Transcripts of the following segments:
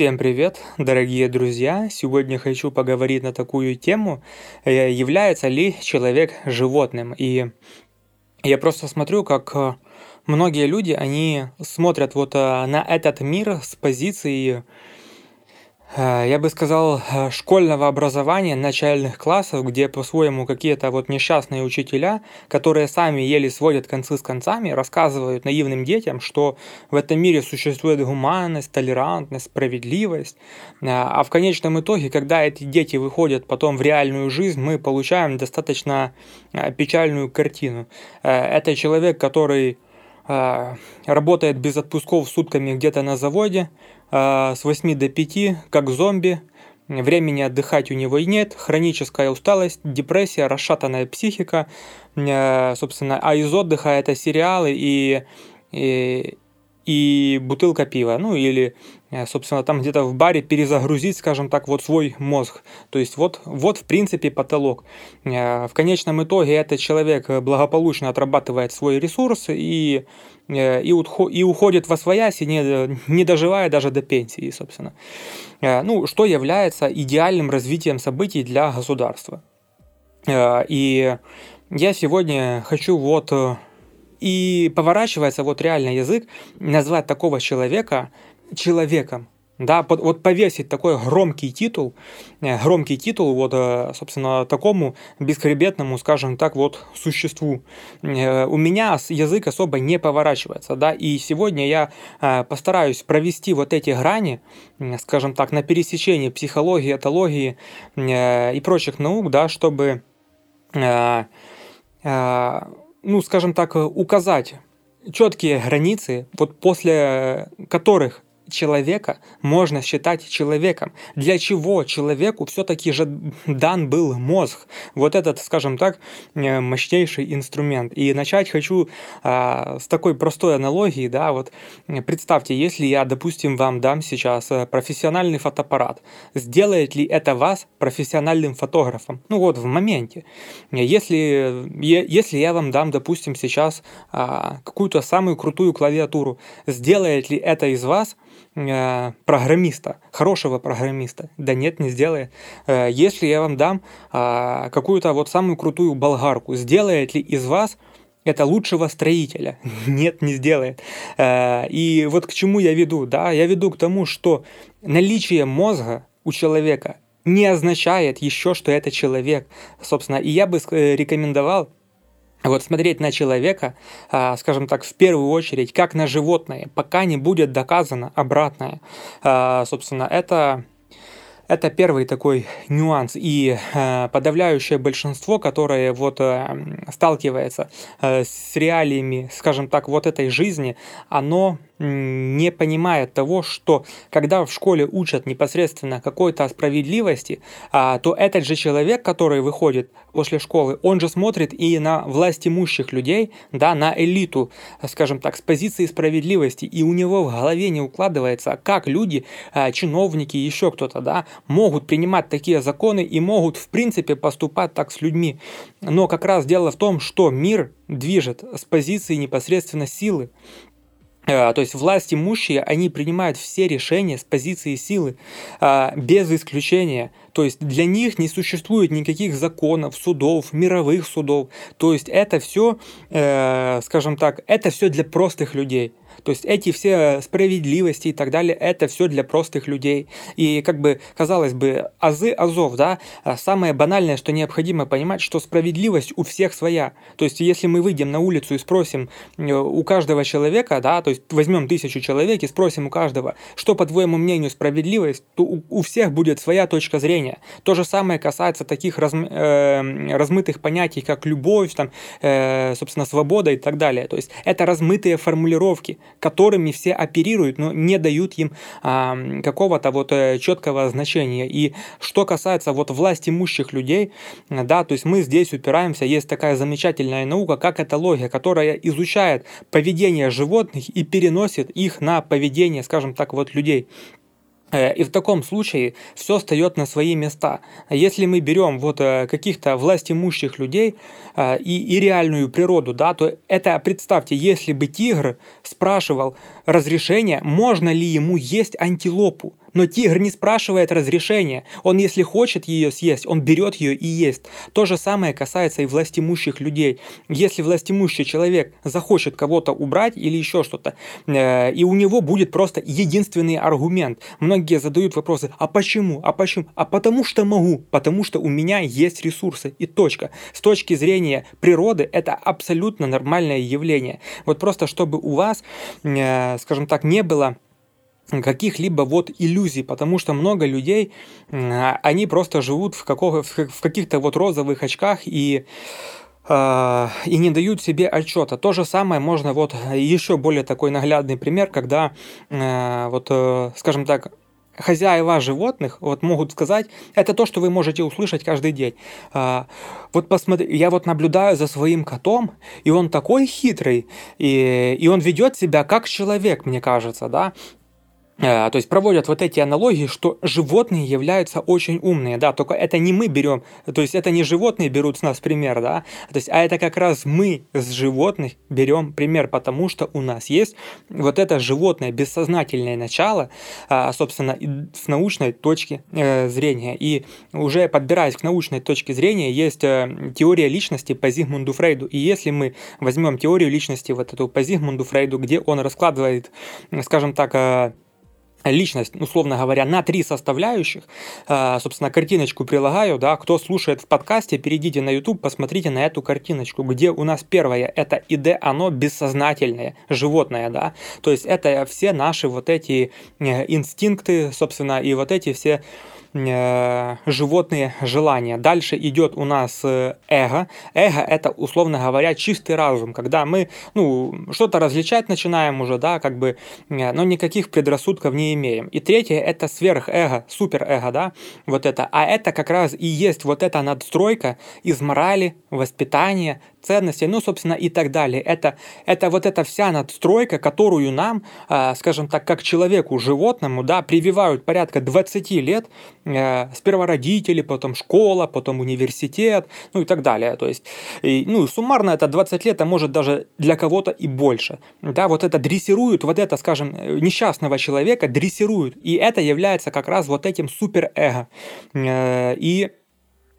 Всем привет, дорогие друзья! Сегодня хочу поговорить на такую тему, э, является ли человек животным. И я просто смотрю, как э, многие люди, они смотрят вот э, на этот мир с позиции я бы сказал, э, школьного образования, начальных классов, где по-своему какие-то вот несчастные учителя, которые сами еле сводят концы с концами, рассказывают наивным детям, что в этом мире существует гуманность, толерантность, справедливость. Э, а в конечном итоге, когда эти дети выходят потом в реальную жизнь, мы получаем достаточно печальную картину. Это человек, который работает без отпусков сутками где-то на заводе, с 8 до 5, как зомби, времени отдыхать у него и нет, хроническая усталость, депрессия, расшатанная психика, а, собственно, а из отдыха это сериалы и, и, и бутылка пива, ну или, э, собственно, там где-то в баре перезагрузить, скажем так, вот свой мозг. То есть вот, вот в принципе потолок. Э, в конечном итоге этот человек благополучно отрабатывает свой ресурс и, э, и, и уходит во своясь, не, не доживая даже до пенсии, собственно. Ну, что является идеальным развитием событий для государства. И я сегодня хочу вот и поворачивается вот реально язык назвать такого человека человеком. Да, под, вот повесить такой громкий титул, э, громкий титул вот, э, собственно, такому бесхребетному, скажем так, вот существу. Э, у меня язык особо не поворачивается, да, и сегодня я постараюсь провести вот эти грани, скажем так, на пересечении психологии, этологии и прочих наук, да, чтобы ну, скажем так, указать четкие границы, вот после которых человека можно считать человеком. Для чего человеку все-таки же дан был мозг? Вот этот, скажем так, э, мощнейший инструмент. И начать хочу а, с такой простой аналогии, да, вот представьте, если я, допустим, вам дам сейчас э, профессиональный фотоаппарат, сделает ли это вас профессиональным фотографом? Ну вот в моменте. Если, если я вам дам, допустим, сейчас а, какую-то самую крутую клавиатуру, сделает ли это из вас Э, программиста, хорошего программиста. Да нет, не сделает. Э, если я вам дам а, какую-то вот самую крутую болгарку, сделает ли из вас это лучшего строителя? Нет, не сделает. Э, и вот к чему я веду? Да, я веду к тому, что наличие мозга у человека не означает еще, что это человек, собственно. И я бы рекомендовал вот смотреть на человека, а, скажем так, в первую очередь, как на животное, пока не будет доказано обратное. А, собственно, это это первый такой нюанс. И э, подавляющее большинство, которое вот э, сталкивается э, с реалиями, скажем так, вот этой жизни, оно не понимает того, что когда в школе учат непосредственно какой-то справедливости, а, то этот же человек, который выходит после школы, он же смотрит и на власть имущих людей, да, на элиту, скажем так, с позиции справедливости, и у него в голове не укладывается, как люди, а, чиновники, еще кто-то, да, могут принимать такие законы и могут, в принципе, поступать так с людьми. Но как раз дело в том, что мир движет с позиции непосредственно силы. Э, то есть власть имущие, они принимают все решения с позиции силы, а, без исключения. То есть для них не существует никаких законов, судов, мировых судов. То есть это все, э, скажем так, это все для простых людей. То есть эти все справедливости и так далее, это все для простых людей. И как бы, казалось бы, азы азов, да, а самое банальное, что необходимо понимать, что справедливость у всех своя. То есть если мы выйдем на улицу и спросим э, у каждого человека, да, то есть возьмем тысячу человек и спросим у каждого, что по твоему мнению справедливость, то у, всех будет своя точка зрения. То же самое касается таких раз, э, размытых понятий, как любовь, там, э, собственно, свобода и так далее. То есть это размытые формулировки которыми все оперируют, но не дают им а, какого-то вот э, четкого значения. И что касается вот власть имущих людей, да, то есть мы здесь упираемся, есть такая замечательная наука, как этология, которая изучает поведение животных и переносит их на поведение, скажем так, вот людей. Э, и в таком случае все встает на свои места. Если мы берем вот э, каких-то властимущих людей э, и, и реальную природу, да, то это, представьте, если бы тигр спрашивал разрешение, можно ли ему есть антилопу, но тигр не спрашивает разрешения. Он, если хочет ее съесть, он берет ее и ест. То же самое касается и властимущих людей. Если властимущий человек захочет кого-то убрать или еще что-то, э, и у него будет просто единственный аргумент. Многие задают вопросы, а почему, а почему? А потому что могу, потому что у меня есть ресурсы и точка. С точки зрения природы это абсолютно нормальное явление. Вот просто чтобы у вас, э, скажем так, не было каких-либо вот иллюзий, потому что много людей, они просто живут в, какого, в каких-то вот розовых очках и а, и не дают себе отчета. То же самое можно вот еще более такой наглядный пример, когда э, вот, э, скажем так, хозяева животных вот могут сказать, это то, что вы можете услышать каждый день. А, вот посмотри, я вот наблюдаю за своим котом, и он такой хитрый, и, и он ведет себя как человек, мне кажется, да. Э, то есть проводят вот эти аналогии, что животные являются очень умные, да, только это не мы берем, то есть это не животные берут с нас пример, да, то есть, а это как раз мы с животных берем пример, потому что у нас есть вот это животное бессознательное начало, а, собственно, с научной точки э, зрения. И уже подбираясь к научной точке зрения, есть э, теория личности по Зигмунду Фрейду. И если мы возьмем теорию личности вот эту по Зигмунду Фрейду, где он раскладывает, скажем так, личность, условно говоря, на три составляющих. А, собственно, картиночку прилагаю, да, кто слушает в подкасте, перейдите на YouTube, посмотрите на эту картиночку, где у нас первое, это ИД, оно бессознательное, животное, да, то есть это все наши вот эти э, инстинкты, собственно, и вот эти все животные желания. Дальше идет у нас э, эго. Эго это, условно говоря, чистый разум, когда мы ну, что-то различать начинаем уже, да, как бы, э, но никаких предрассудков не имеем. И третье это сверхэго, суперэго, да, вот это. А это как раз и есть вот эта надстройка из морали, воспитания, ценностей, ну, собственно, и так далее. Это, это вот эта вся надстройка, которую нам, э, скажем так, как человеку, животному, да, прививают порядка 20 лет, э, сперва родители, потом школа, потом университет, ну и так далее. То есть, и, ну, суммарно это 20 лет, а может даже для кого-то и больше. Да, вот это дрессируют, вот это, скажем, несчастного человека дрессируют, и это является как раз вот этим суперэго. Э, и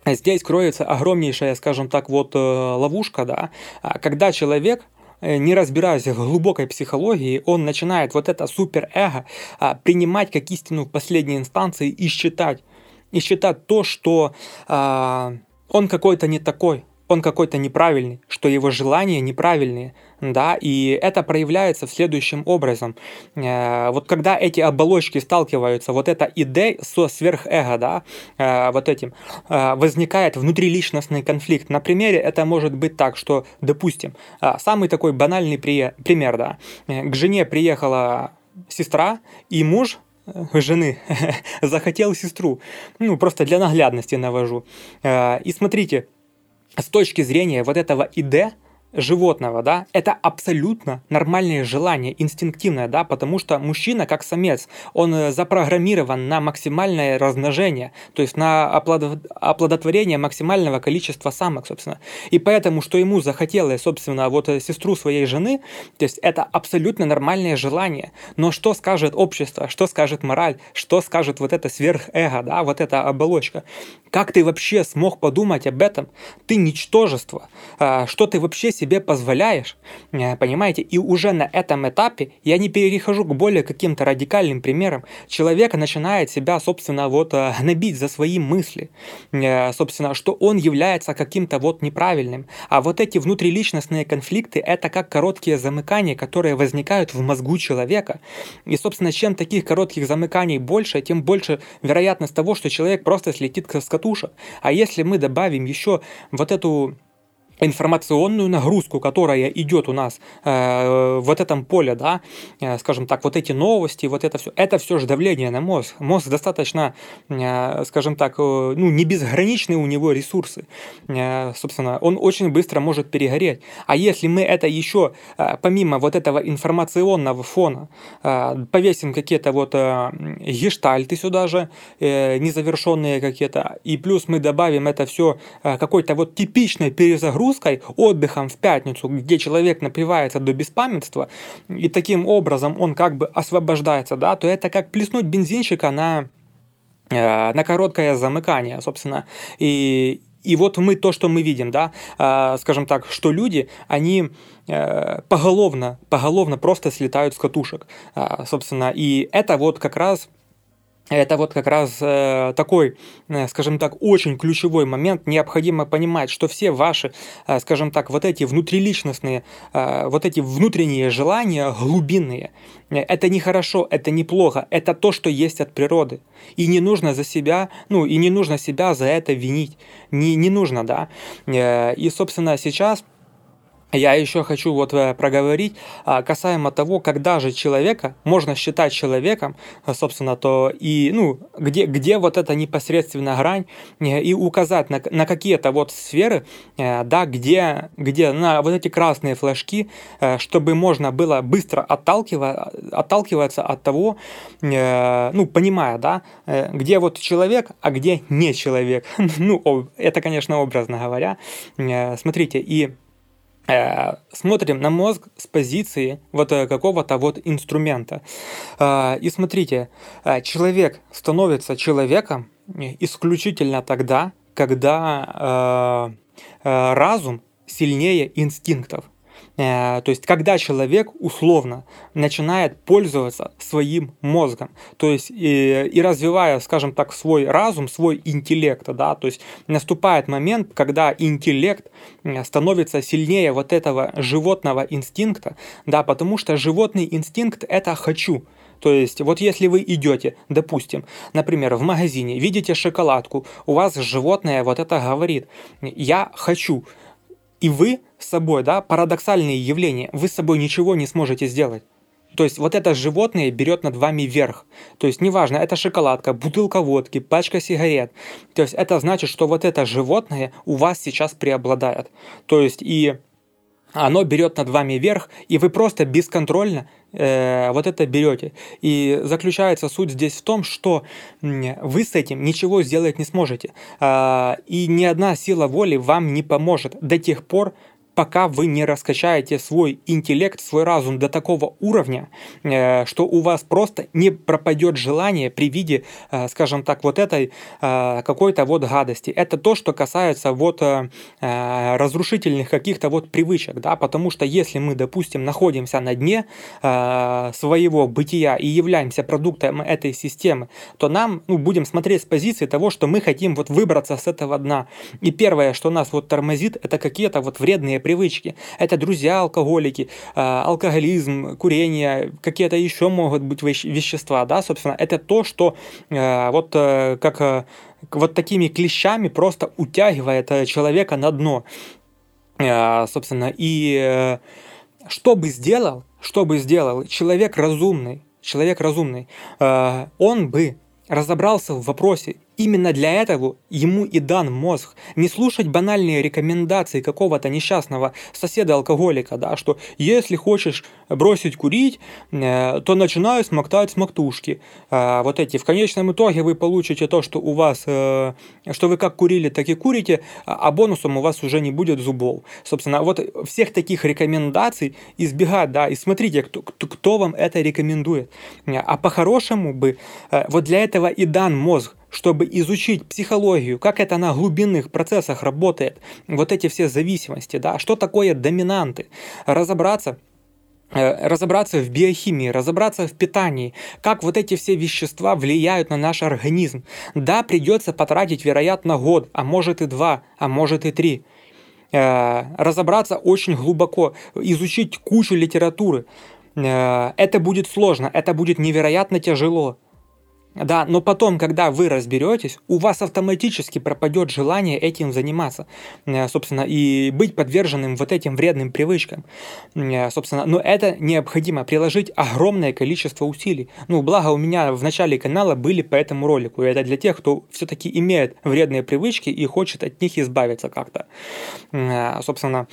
Здесь кроется огромнейшая, скажем так, вот э, ловушка, да, а когда человек э, не разбираясь в глубокой психологии, он начинает вот это суперэго а, принимать как истину в последней инстанции и считать, и считать то, что а, он какой-то не такой, он какой-то неправильный, что его желания неправильные, да, и это проявляется в следующем образом. Э, вот когда эти оболочки сталкиваются, вот эта идея со сверхэго, да, э, вот этим, э, возникает внутриличностный конфликт. На примере это может быть так, что, допустим, самый такой банальный пример, да, к жене приехала сестра, и муж жены захотел сестру. Ну, просто для наглядности навожу. И смотрите, с точки зрения вот этого ИД, животного, да, это абсолютно нормальное желание, инстинктивное, да, потому что мужчина как самец, он э, запрограммирован на максимальное размножение, то есть на оплодотворение максимального количества самок, собственно. И поэтому, что ему захотелось, собственно, вот э, сестру своей жены, то есть это абсолютно нормальное желание. Но что скажет общество, что скажет мораль, что скажет вот это сверхэго, да, вот эта оболочка? Как ты вообще смог подумать об этом? Ты ничтожество. А, что ты вообще себе позволяешь, э, понимаете? И уже на этом этапе я не перехожу к более каким-то радикальным примерам. Человек начинает себя, собственно, вот э, гнобить за свои мысли, э, собственно, что он является каким-то вот неправильным. А вот эти внутриличностные конфликты – это как короткие замыкания, которые возникают в мозгу человека. И, собственно, чем таких коротких замыканий больше, тем больше вероятность того, что человек просто слетит с катушек. А если мы добавим еще вот эту информационную нагрузку, которая идет у нас э, вот этом поле, да, э, скажем так, вот эти новости, вот это все, это все же давление на мозг. Мозг достаточно, э, скажем так, э, ну, не безграничные у него ресурсы. Э, собственно, он очень быстро может перегореть. А если мы это еще, э, помимо вот этого информационного фона, э, повесим какие-то вот э, гештальты сюда же, э, незавершенные какие-то, и плюс мы добавим это все э, какой-то вот типичной перезагрузкой, разгрузкой, отдыхом в пятницу, где человек напивается до беспамятства, и таким образом он как бы освобождается, да, то это как плеснуть бензинчика на э, на короткое замыкание, собственно. И, и вот мы то, что мы видим, да, э, скажем так, что люди, они э, поголовно, поголовно просто слетают с катушек, собственно. И это вот как раз это вот как раз э, такой, э, скажем так, очень ключевой момент. Необходимо понимать, что все ваши, э, скажем так, вот эти внутриличностные, вот эти внутренние желания глубинные, это не хорошо, это не плохо, это то, что есть от природы. И не нужно за себя, ну, и не нужно себя за это винить. Не, не нужно, да. И, собственно, сейчас я еще хочу вот э, проговорить а, касаемо того, когда же человека можно считать человеком, э, собственно, то и, ну, где, где вот эта непосредственная грань, э, и указать на, на какие-то вот сферы, да, где, где на вот эти красные флажки, чтобы можно было быстро отталкиваться, отталкиваться от того, ну, понимая, да, где вот человек, а где не человек. Ну, это, конечно, образно говоря. Смотрите, и смотрим на мозг с позиции вот э, какого-то вот инструмента. Э, и смотрите, человек становится человеком исключительно тогда, когда разум сильнее инстинктов. Э, то есть, когда человек условно начинает пользоваться своим мозгом, то есть и, и развивая, скажем так, свой разум, свой интеллект, да, то есть наступает момент, когда интеллект э, становится сильнее вот этого животного инстинкта, да, потому что животный инстинкт это хочу. То есть, вот если вы идете, допустим, например, в магазине, видите шоколадку, у вас животное вот это говорит, я хочу, и вы с собой, да, парадоксальные явления, вы с собой ничего не сможете сделать. То есть вот это животное берет над вами верх. То есть неважно, это шоколадка, бутылка водки, пачка сигарет. То есть это значит, что вот это животное у вас сейчас преобладает. То есть и оно берет над вами верх, и вы просто бесконтрольно э, вот это берете. И заключается суть здесь в том, что вы с этим ничего сделать не сможете. Э, и ни одна сила воли вам не поможет до тех пор, пока вы не раскачаете свой интеллект, свой разум до такого уровня, э, что у вас просто не пропадет желание при виде, э, скажем так, вот этой э, какой-то вот гадости. Это то, что касается вот разрушительных каких-то вот привычек, да, потому что если мы, допустим, находимся на дне своего бытия и являемся продуктом этой системы, то нам, ну, будем смотреть с позиции того, что мы хотим вот выбраться с этого дна. И первое, что нас вот тормозит, это какие-то вот вредные привычки. Это друзья-алкоголики, а, алкоголизм, курение, какие-то еще могут быть вещества, да, собственно, это то, что а, вот э, как э, вот такими клещами просто утягивает человека на дно. Собственно, и э, что бы сделал, что бы сделал человек разумный, человек разумный, он бы разобрался в вопросе, Именно для этого ему и дан мозг. Не слушать банальные рекомендации какого-то несчастного соседа-алкоголика, да, что если хочешь бросить курить, э, то начинаю смоктать смоктушки. Э, вот эти. В конечном итоге вы получите то, что у вас, э, что вы как курили, так и курите, а, а бонусом у вас уже не будет зубов. Собственно, вот всех таких рекомендаций избегать, да, и смотрите, кто, кто, вам это рекомендует. А по-хорошему бы, вот для этого и дан мозг, чтобы изучить психологию, как это на глубинных процессах работает, вот эти все зависимости, да, что такое доминанты, разобраться, э, разобраться в биохимии, разобраться в питании, как вот эти все вещества влияют на наш организм. Да, придется потратить, вероятно, год, а может и два, а может и три. Э, разобраться очень глубоко, изучить кучу литературы. Э, это будет сложно, это будет невероятно тяжело. Да, но потом, когда вы разберетесь, у вас автоматически пропадет желание этим заниматься, э, собственно, и быть подверженным вот этим вредным привычкам, э, собственно. Но это необходимо приложить огромное количество усилий. Ну, благо у меня в начале канала были по этому ролику. Это для тех, кто все-таки имеет вредные привычки и хочет от них избавиться как-то, э, собственно.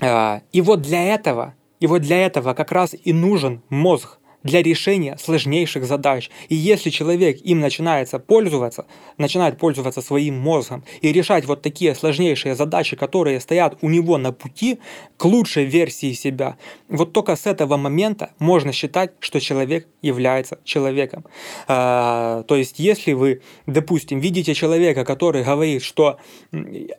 И вот для этого, и вот для этого как раз и нужен мозг для решения сложнейших задач. И если человек им начинается пользоваться, начинает пользоваться своим мозгом и решать вот такие сложнейшие задачи, которые стоят у него на пути к лучшей версии себя, вот только с этого момента можно считать, что человек является человеком. А, то есть, если вы, допустим, видите человека, который говорит, что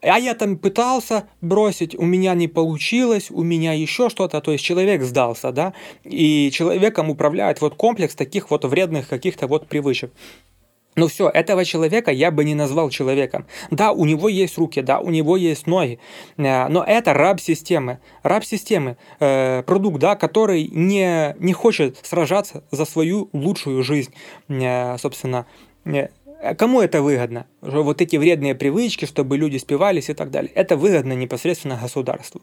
«а я там пытался бросить, у меня не получилось, у меня еще что-то», то есть человек сдался, да, и человеком управляет вот комплекс таких вот вредных каких-то вот привычек. Ну все, этого человека я бы не назвал человеком. Да, у него есть руки, да, у него есть ноги, э, но это раб системы. Раб системы, э, продукт, да, который не, не хочет сражаться за свою лучшую жизнь, э, собственно. Э, кому это выгодно? Вот эти вредные привычки, чтобы люди спивались и так далее. Это выгодно непосредственно государству.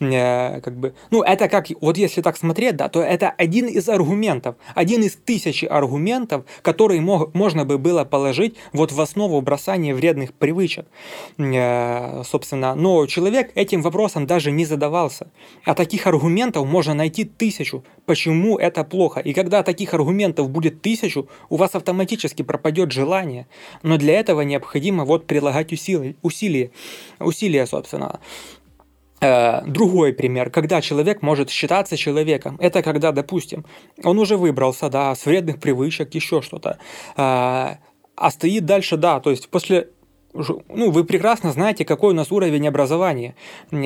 Э, как бы, ну, это как, вот если так смотреть, да, то это один из аргументов, один из тысячи аргументов, которые мог, можно бы было положить вот в основу бросания вредных привычек. Э, собственно, но человек этим вопросом даже не задавался. А таких аргументов можно найти тысячу, почему это плохо. И когда таких аргументов будет тысячу, у вас автоматически пропадет желание. Но для этого необходимо вот прилагать усилия, усилия, усилия собственно. Э, другой пример, когда человек может считаться человеком, это когда, допустим, он уже выбрался, да, с вредных привычек, еще что-то, э, а стоит дальше, да, то есть после ну, вы прекрасно знаете, какой у нас уровень образования.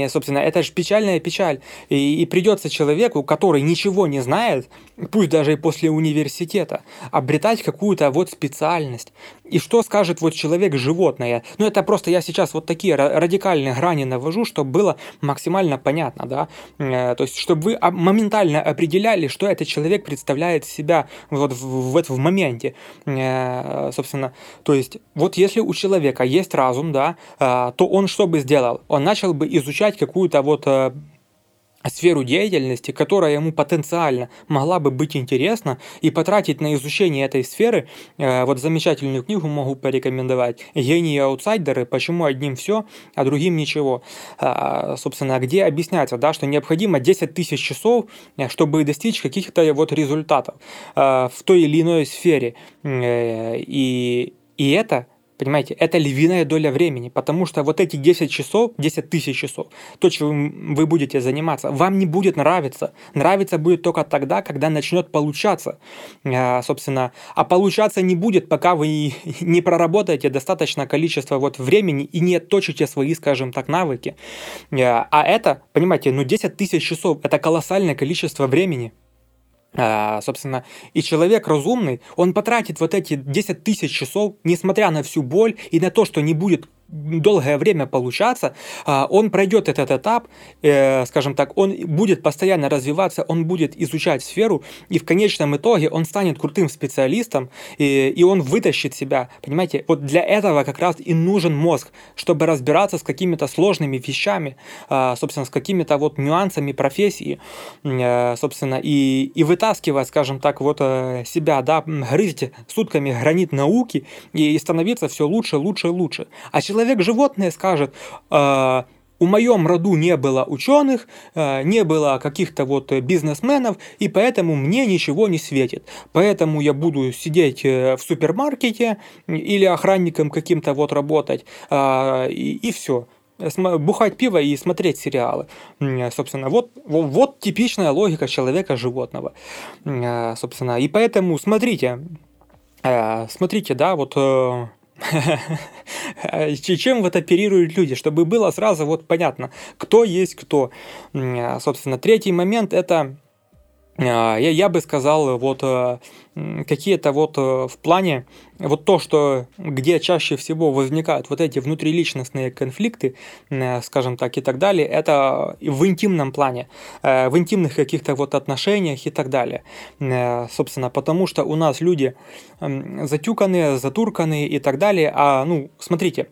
Собственно, это же печальная печаль. И, и придется человеку, который ничего не знает, пусть даже и после университета, обретать какую-то вот специальность. И что скажет вот человек-животное? Ну, это просто я сейчас вот такие радикальные грани навожу, чтобы было максимально понятно, да? Э, то есть, чтобы вы моментально определяли, что этот человек представляет себя вот в, в, в моменте. Э, собственно, то есть, вот если у человека есть разум, да, а, то он что бы сделал? Он начал бы изучать какую-то вот э, сферу деятельности, которая ему потенциально могла бы быть интересна, и потратить на изучение этой сферы, э, вот замечательную книгу могу порекомендовать, «Гении аутсайдеры. Почему одним все, а другим ничего». А, собственно, где объясняется, да, что необходимо 10 тысяч часов, э, чтобы достичь каких-то вот результатов в той или иной сфере. И, и это Понимаете, это львиная доля времени, потому что вот эти 10 часов, 10 тысяч часов, то, чем вы будете заниматься, вам не будет нравиться. Нравиться будет только тогда, когда начнет получаться, а, собственно. А получаться не будет, пока вы не проработаете достаточное количество вот времени и не отточите свои, скажем так, навыки. А, а это, понимаете, ну 10 тысяч часов – это колоссальное количество времени. А, собственно, и человек разумный, он потратит вот эти 10 тысяч часов, несмотря на всю боль и на то, что не будет долгое время получаться, а, он пройдет этот этап, э, скажем так, он будет постоянно развиваться, он будет изучать сферу, и в конечном итоге он станет крутым специалистом, и, и он вытащит себя, понимаете, вот для этого как раз и нужен мозг, чтобы разбираться с какими-то сложными вещами, а, собственно, с какими-то вот нюансами профессии, э, собственно, и, и вытаскивать, скажем так, вот э, себя, да, грызть сутками гранит науки и становиться все лучше, лучше, лучше. А человек человек-животное скажет, э, у моем роду не было ученых, э, не было каких-то вот бизнесменов, и поэтому мне ничего не светит. Поэтому я буду сидеть э, в супермаркете или охранником каким-то вот работать, э, и, и все бухать пиво и смотреть сериалы. Собственно, вот, вот, вот типичная логика человека-животного. Собственно, и поэтому смотрите, смотрите, да, вот Чем вот оперируют люди, чтобы было сразу вот понятно, кто есть кто. Собственно, третий момент это я, я бы сказал, вот э, какие-то вот э, в плане вот то, что где чаще всего возникают вот эти внутриличностные конфликты, э, скажем так, и так далее, это в интимном плане, э, в интимных каких-то вот отношениях и так далее. Собственно, потому что у нас люди затюканные, затурканные и так далее, а, ну, смотрите,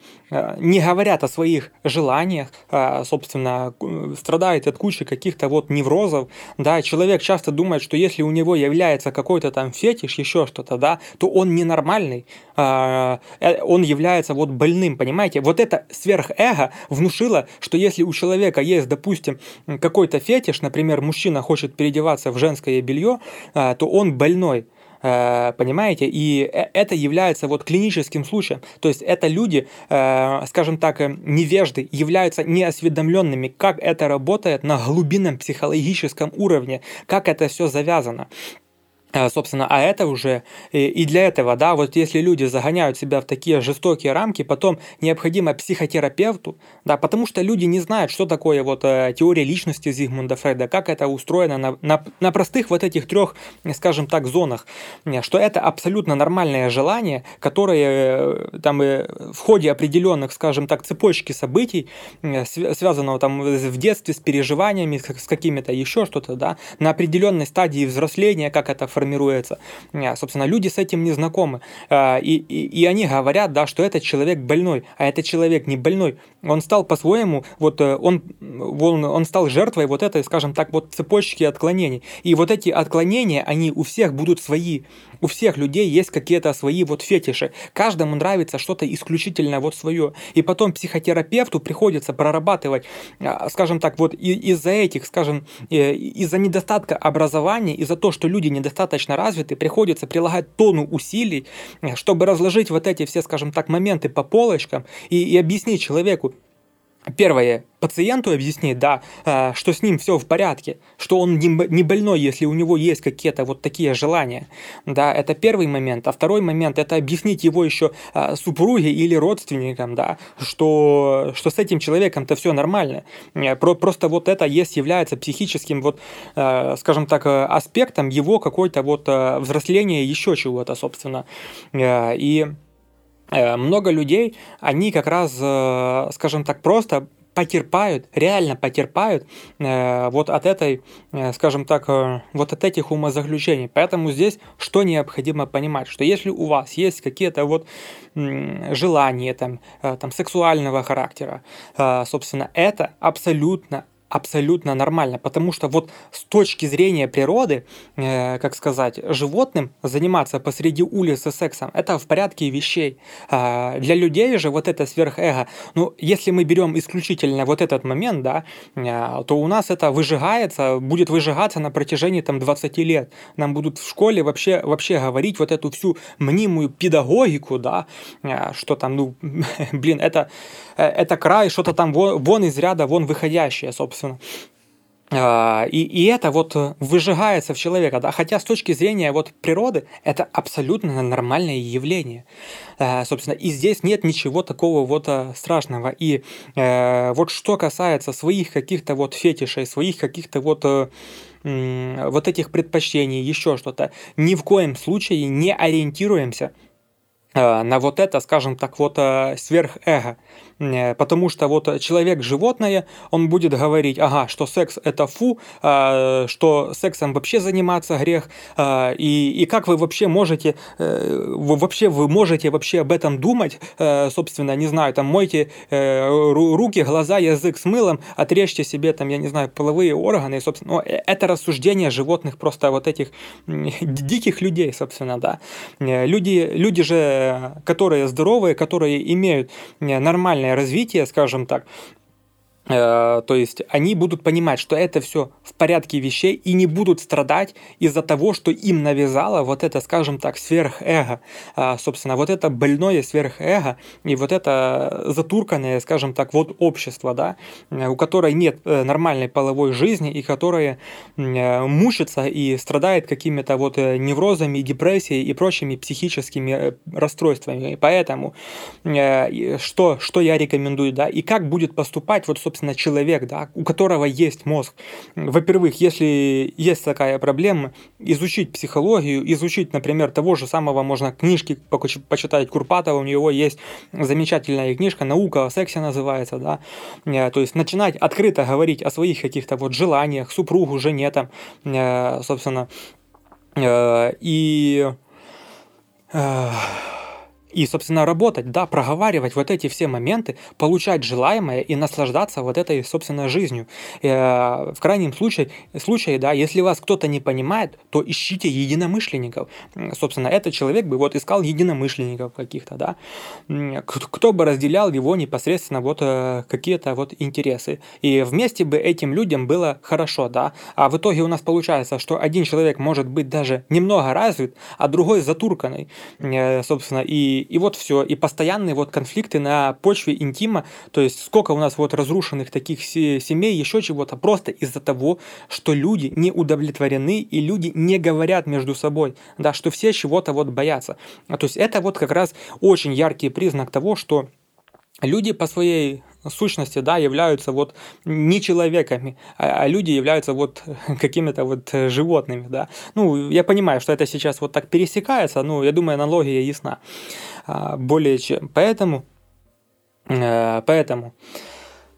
не говорят о своих желаниях, собственно, страдает от кучи каких-то вот неврозов, да, человек часто думает, что если у него является какой-то там фетиш, фетиш, еще что-то, да, то он ненормальный, а, э, он является вот больным, понимаете? Вот это сверхэго внушило, что если у человека есть, допустим, какой-то фетиш, например, мужчина хочет переодеваться в женское белье, а, то он больной. Э, понимаете? И э, это является вот клиническим случаем. То есть это люди, э, скажем так, невежды, являются неосведомленными, как это работает на глубинном психологическом уровне, как это все завязано. А, собственно, а это уже и для этого, да, вот если люди загоняют себя в такие жестокие рамки, потом необходимо психотерапевту, да, потому что люди не знают, что такое вот э, теория личности Зигмунда Фрейда, как это устроено на, на, на простых вот этих трех, скажем так, зонах, что это абсолютно нормальное желание, которое э, там э, в ходе определенных, скажем так, цепочки событий, связанного там в детстве с переживаниями, с какими-то еще что-то, да, на определенной стадии взросления, как это формируется. А, собственно, люди с этим не знакомы. А, и, и, и они говорят, да, что этот человек больной, а этот человек не больной. Он стал по-своему, вот э, он, он, он стал жертвой вот этой, скажем так, вот цепочки отклонений. И вот эти отклонения, они у всех будут свои. У всех людей есть какие-то свои вот фетиши. Каждому нравится что-то исключительно вот свое. И потом психотерапевту приходится прорабатывать, скажем так, вот из-за этих, скажем, э, из-за недостатка образования, из-за того, что люди недостаточно развиты, приходится прилагать тону усилий, э, чтобы разложить вот эти все, скажем так, моменты по полочкам и, и объяснить человеку, Первое, пациенту объяснить, да, э, что с ним все в порядке, что он не больной, если у него есть какие-то вот такие желания. Да, это первый момент. А второй момент – это объяснить его еще э, супруге или родственникам, да, что, что с этим человеком-то все нормально. Э, просто вот это есть, является психическим, вот, скажем так, аспектом его какой-то вот взросления, еще чего-то, собственно. И много людей, они как раз, э, скажем так, просто потерпают, реально потерпают э, вот от этой, скажем так, вот от этих умозаключений. Поэтому здесь что необходимо понимать, что если у вас есть какие-то вот желания там, там сексуального характера, собственно, это абсолютно абсолютно нормально, потому что вот с точки зрения природы, э, как сказать, животным заниматься посреди улицы сексом, это в порядке вещей. А для людей же вот это сверхэго, ну, если мы берем исключительно вот этот момент, да, э, то у нас это выжигается, будет выжигаться на протяжении там 20 лет. Нам будут в школе вообще, вообще говорить вот эту всю мнимую педагогику, да, э, что там, ну, блин, это, э, это край, что-то там вон, вон из ряда, вон выходящее, собственно собственно. А, и, и это вот выжигается в человека, да, хотя с точки зрения вот природы это абсолютно нормальное явление, а, собственно, и здесь нет ничего такого вот а, страшного. И э, вот что касается своих каких-то вот фетишей, своих каких-то вот э, вот этих предпочтений, еще что-то, ни в коем случае не ориентируемся Э, на вот это, скажем так, вот э, сверхэго. Э, потому что вот человек-животное, он будет говорить, ага, что секс это фу, что сексом вообще заниматься грех, и, и как вы вообще можете, вы вообще вы можете вообще об этом думать, собственно, не знаю, там мойте руки, глаза, язык с мылом, отрежьте себе там, я не знаю, половые органы, собственно, ну, это рассуждение животных просто вот этих диких людей, собственно, да. Люди, люди же которые здоровые, которые имеют э, нормальное развитие, скажем так, то есть они будут понимать, что это все в порядке вещей и не будут страдать из-за того, что им навязало вот это, скажем так, сверхэго. А, собственно, вот это больное сверхэго и вот это затурканное, скажем так, вот общество, да, э, у которой нет э, нормальной половой жизни и которое мучится и страдает какими-то вот неврозами, депрессией и прочими психическими расстройствами. И поэтому что, что я рекомендую, да, и как будет поступать, вот, собственно, собственно, человек, да, у которого есть мозг. Во-первых, если есть такая проблема, изучить психологию, изучить, например, того же самого, можно книжки почитать Курпатова, у него есть замечательная книжка «Наука о сексе» называется, да, э, то есть начинать открыто говорить о своих каких-то вот желаниях, супругу, жене там, э, собственно, э, и и, собственно, работать, да, проговаривать вот эти все моменты, получать желаемое и наслаждаться вот этой, собственно, жизнью. Э, в крайнем случае, случае, да, если вас кто-то не понимает, то ищите единомышленников. Собственно, этот человек бы вот искал единомышленников каких-то, да, кто бы разделял его непосредственно вот э, какие-то вот интересы. И вместе бы этим людям было хорошо, да. А в итоге у нас получается, что один человек может быть даже немного развит, а другой затурканный, э, собственно, и и вот все. И постоянные вот конфликты на почве интима, то есть сколько у нас вот разрушенных таких семей, еще чего-то, просто из-за того, что люди не удовлетворены и люди не говорят между собой, да, что все чего-то вот боятся. То есть это вот как раз очень яркий признак того, что люди по своей сущности, да, являются вот не человеками, а, а люди являются вот какими-то вот животными, да. Ну, я понимаю, что это сейчас вот так пересекается, но я думаю, аналогия ясна а, более чем. Поэтому, э, поэтому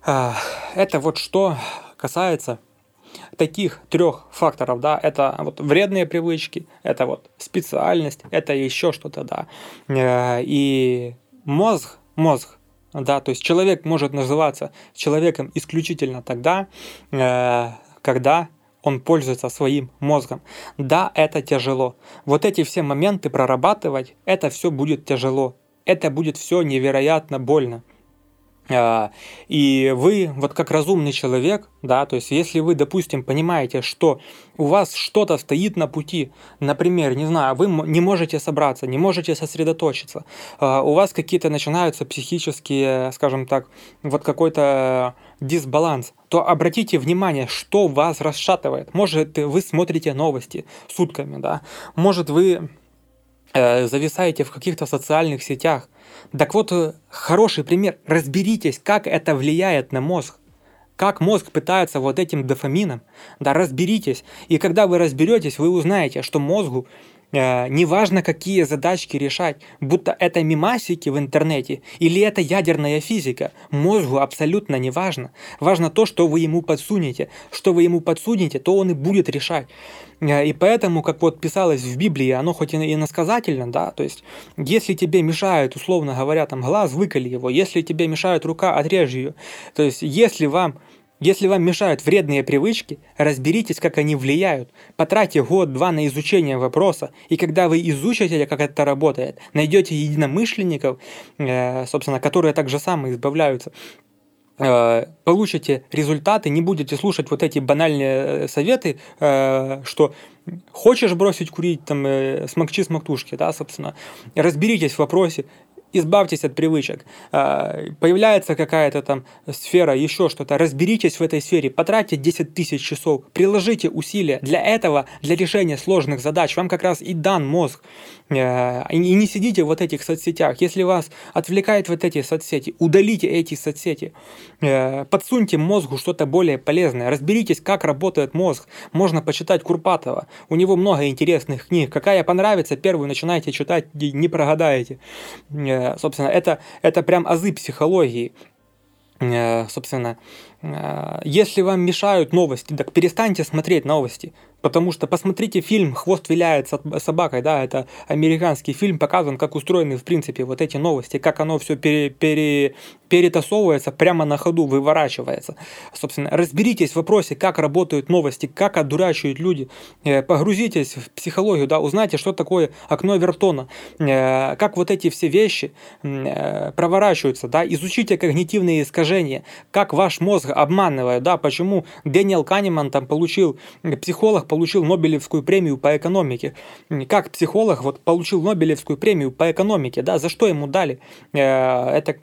а, это вот что касается таких трех факторов, да, это вот вредные привычки, это вот специальность, это еще что-то, да, э, и мозг, мозг да, то есть человек может называться человеком исключительно тогда, э, когда он пользуется своим мозгом. Да, это тяжело. Вот эти все моменты прорабатывать, это все будет тяжело. Это будет все невероятно больно. А, и вы, вот как разумный человек, да, то есть если вы, допустим, понимаете, что у вас что-то стоит на пути, например, не знаю, вы не можете собраться, не можете сосредоточиться, а, у вас какие-то начинаются психические, скажем так, вот какой-то дисбаланс, то обратите внимание, что вас расшатывает. Может, вы смотрите новости сутками, да, может, вы э, зависаете в каких-то социальных сетях, так вот, э, хороший пример. Разберитесь, как это влияет на мозг. Как мозг пытается вот этим дофамином. Да, разберитесь. И когда вы разберетесь, вы узнаете, что мозгу неважно, какие задачки решать, будто это мимасики в интернете или это ядерная физика, мозгу абсолютно не важно. Важно то, что вы ему подсунете. Что вы ему подсунете, то он и будет решать. Э, и поэтому, как вот писалось в Библии, оно хоть и иносказательно, да, то есть, если тебе мешает, условно говоря, там глаз, выколи его, если тебе мешает рука, отрежь ее. То есть, если вам если вам мешают вредные привычки, разберитесь, как они влияют. Потратьте год-два на изучение вопроса, и когда вы изучите, как это работает, найдете единомышленников, э, собственно, которые так же самое избавляются, э, получите результаты, не будете слушать вот эти банальные э, советы, что хочешь бросить курить, там, смокчи смоктушки, да, собственно, разберитесь в вопросе, избавьтесь от привычек. А, появляется какая-то там сфера, еще что-то, разберитесь в этой сфере, потратьте 10 тысяч часов, приложите усилия. Для этого, для решения сложных задач, вам как раз и дан мозг. А, и не сидите вот этих соцсетях. Если вас отвлекает вот эти соцсети, удалите эти соцсети. А, подсуньте мозгу что-то более полезное. Разберитесь, как работает мозг. Можно почитать Курпатова. У него много интересных книг. Какая понравится, первую начинайте читать, не прогадаете собственно, это, это прям азы психологии. Э, собственно, э, если вам мешают новости, так перестаньте смотреть новости. Потому что посмотрите фильм «Хвост виляет собакой», да, это американский фильм, показан, как устроены, в принципе, вот эти новости, как оно все пере, пере, перетасовывается, прямо на ходу выворачивается. Собственно, разберитесь в вопросе, как работают новости, как одурачивают люди, э, погрузитесь в психологию, да, узнайте, что такое окно Вертона, э, как вот эти все вещи э, проворачиваются, да, изучите когнитивные искажения, как ваш мозг обманывает, да, почему Дэниел Канеман там получил, психолог получил Нобелевскую премию по экономике. Как психолог вот получил Нобелевскую премию по экономике, да, за что ему дали? Э, это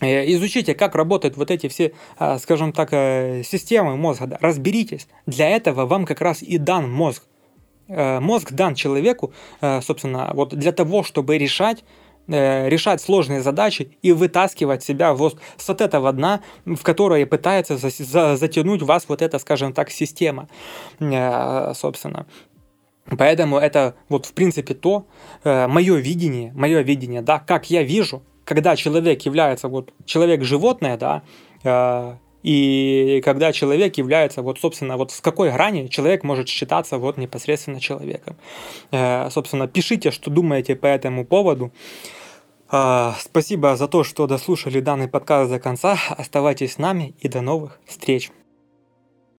э, Изучите, как работают вот эти все, э, скажем так, системы мозга. Разберитесь. Для этого вам как раз и дан мозг. Мозг дан человеку, собственно, вот для того, чтобы решать решать сложные задачи и вытаскивать себя вот с вот этого дна, в которое пытается затянуть вас вот эта, скажем так, система, э, собственно. Поэтому это вот в принципе то, э, мое видение, мое видение, да, как я вижу, когда человек является вот человек-животное, да, э, и когда человек является, вот, собственно, вот с какой грани человек может считаться вот непосредственно человеком. Собственно, пишите, что думаете по этому поводу. Спасибо за то, что дослушали данный подкаст до конца. Оставайтесь с нами и до новых встреч.